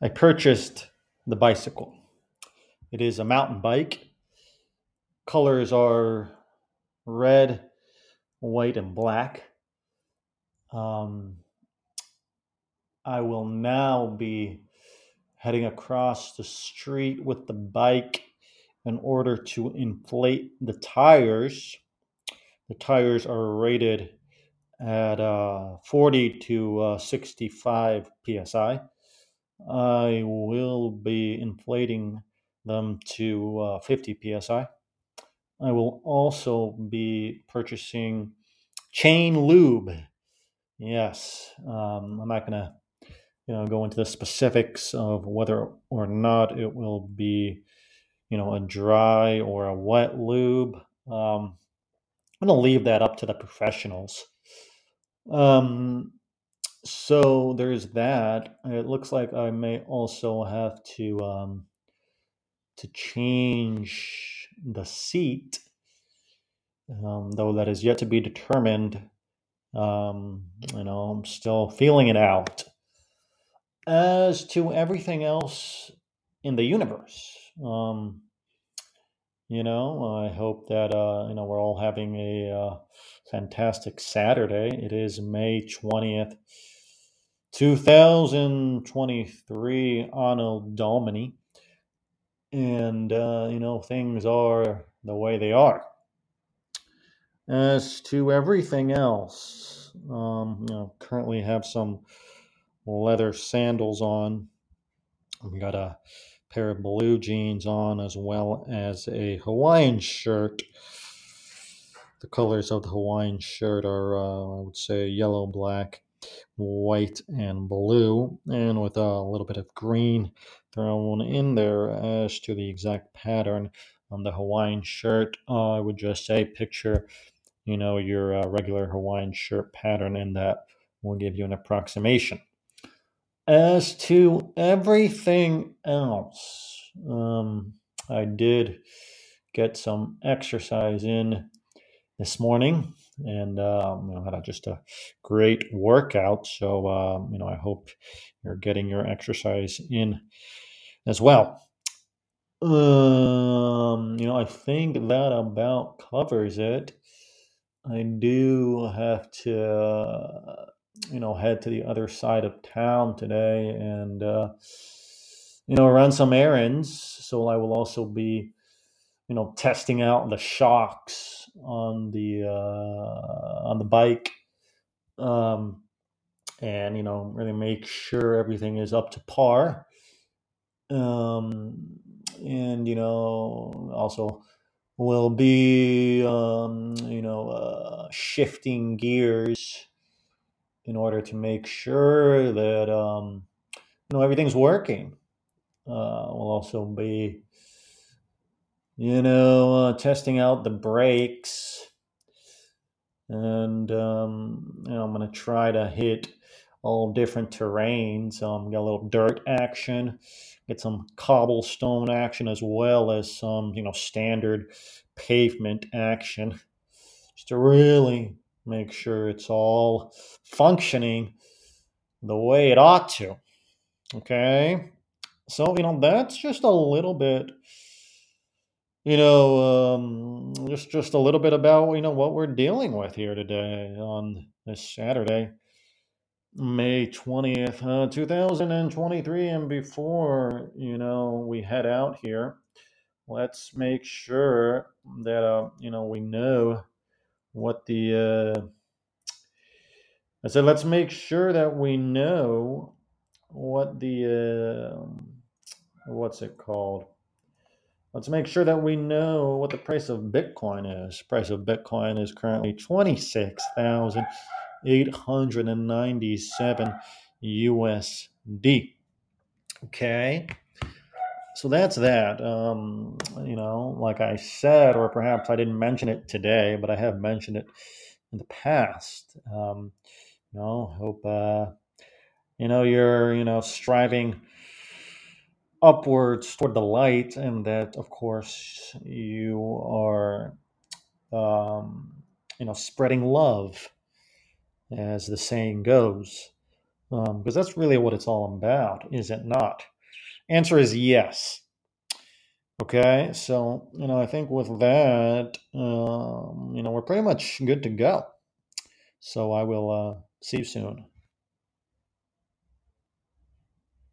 I purchased the bicycle. It is a mountain bike. Colors are red, white, and black. Um, I will now be heading across the street with the bike in order to inflate the tires. The tires are rated at uh, 40 to uh, 65 psi. I will be inflating them to uh, 50 psi. I will also be purchasing chain lube. Yes, um, I'm not gonna, you know, go into the specifics of whether or not it will be, you know, a dry or a wet lube. Um, I'm gonna leave that up to the professionals. Um, so there's that. It looks like I may also have to um, to change the seat, um, though that is yet to be determined. Um, you know, I'm still feeling it out. As to everything else in the universe, um, you know, I hope that uh, you know we're all having a uh, fantastic Saturday. It is May twentieth, two thousand twenty-three, Anno Domini, and uh, you know things are the way they are. As to everything else, um, you know, currently have some leather sandals on. We got a pair of blue jeans on, as well as a Hawaiian shirt. The colors of the Hawaiian shirt are, uh, I would say, yellow, black, white, and blue, and with a little bit of green thrown in there as to the exact pattern on the Hawaiian shirt. Uh, I would just say picture, you know, your uh, regular Hawaiian shirt pattern, and that will give you an approximation. As to everything else, um, I did get some exercise in this morning, and um, you know, had a, just a great workout. So um, you know, I hope you're getting your exercise in as well. Um, you know, I think that about covers it. I do have to, uh, you know, head to the other side of town today and, uh, you know, run some errands. So I will also be, you know, testing out the shocks on the uh, on the bike, um, and you know, really make sure everything is up to par. Um, and you know, also will be, um, you know, uh, shifting gears in order to make sure that um, you know everything's working. Uh, we'll also be, you know, uh, testing out the brakes, and um, you know, I'm gonna try to hit all different terrains. Um, got a little dirt action, get some cobblestone action as well as some, you know, standard pavement action, just to really make sure it's all functioning the way it ought to. Okay. So, you know, that's just a little bit, you know, um, just just a little bit about, you know, what we're dealing with here today on this Saturday, May 20th, uh, 2023. And before, you know, we head out here, let's make sure that, uh, you know, we know what the, uh, I said, let's make sure that we know what the, uh, what's it called? Let's make sure that we know what the price of Bitcoin is. Price of Bitcoin is currently 26,897 USD. Okay. So that's that. Um, you know, like I said, or perhaps I didn't mention it today, but I have mentioned it in the past. Um, you know, hope uh, you know you're you know striving upwards toward the light, and that of course you are um, you know spreading love, as the saying goes. because um, that's really what it's all about, is it not? Answer is yes. Okay, so you know, I think with that, um, you know, we're pretty much good to go. So I will uh, see you soon.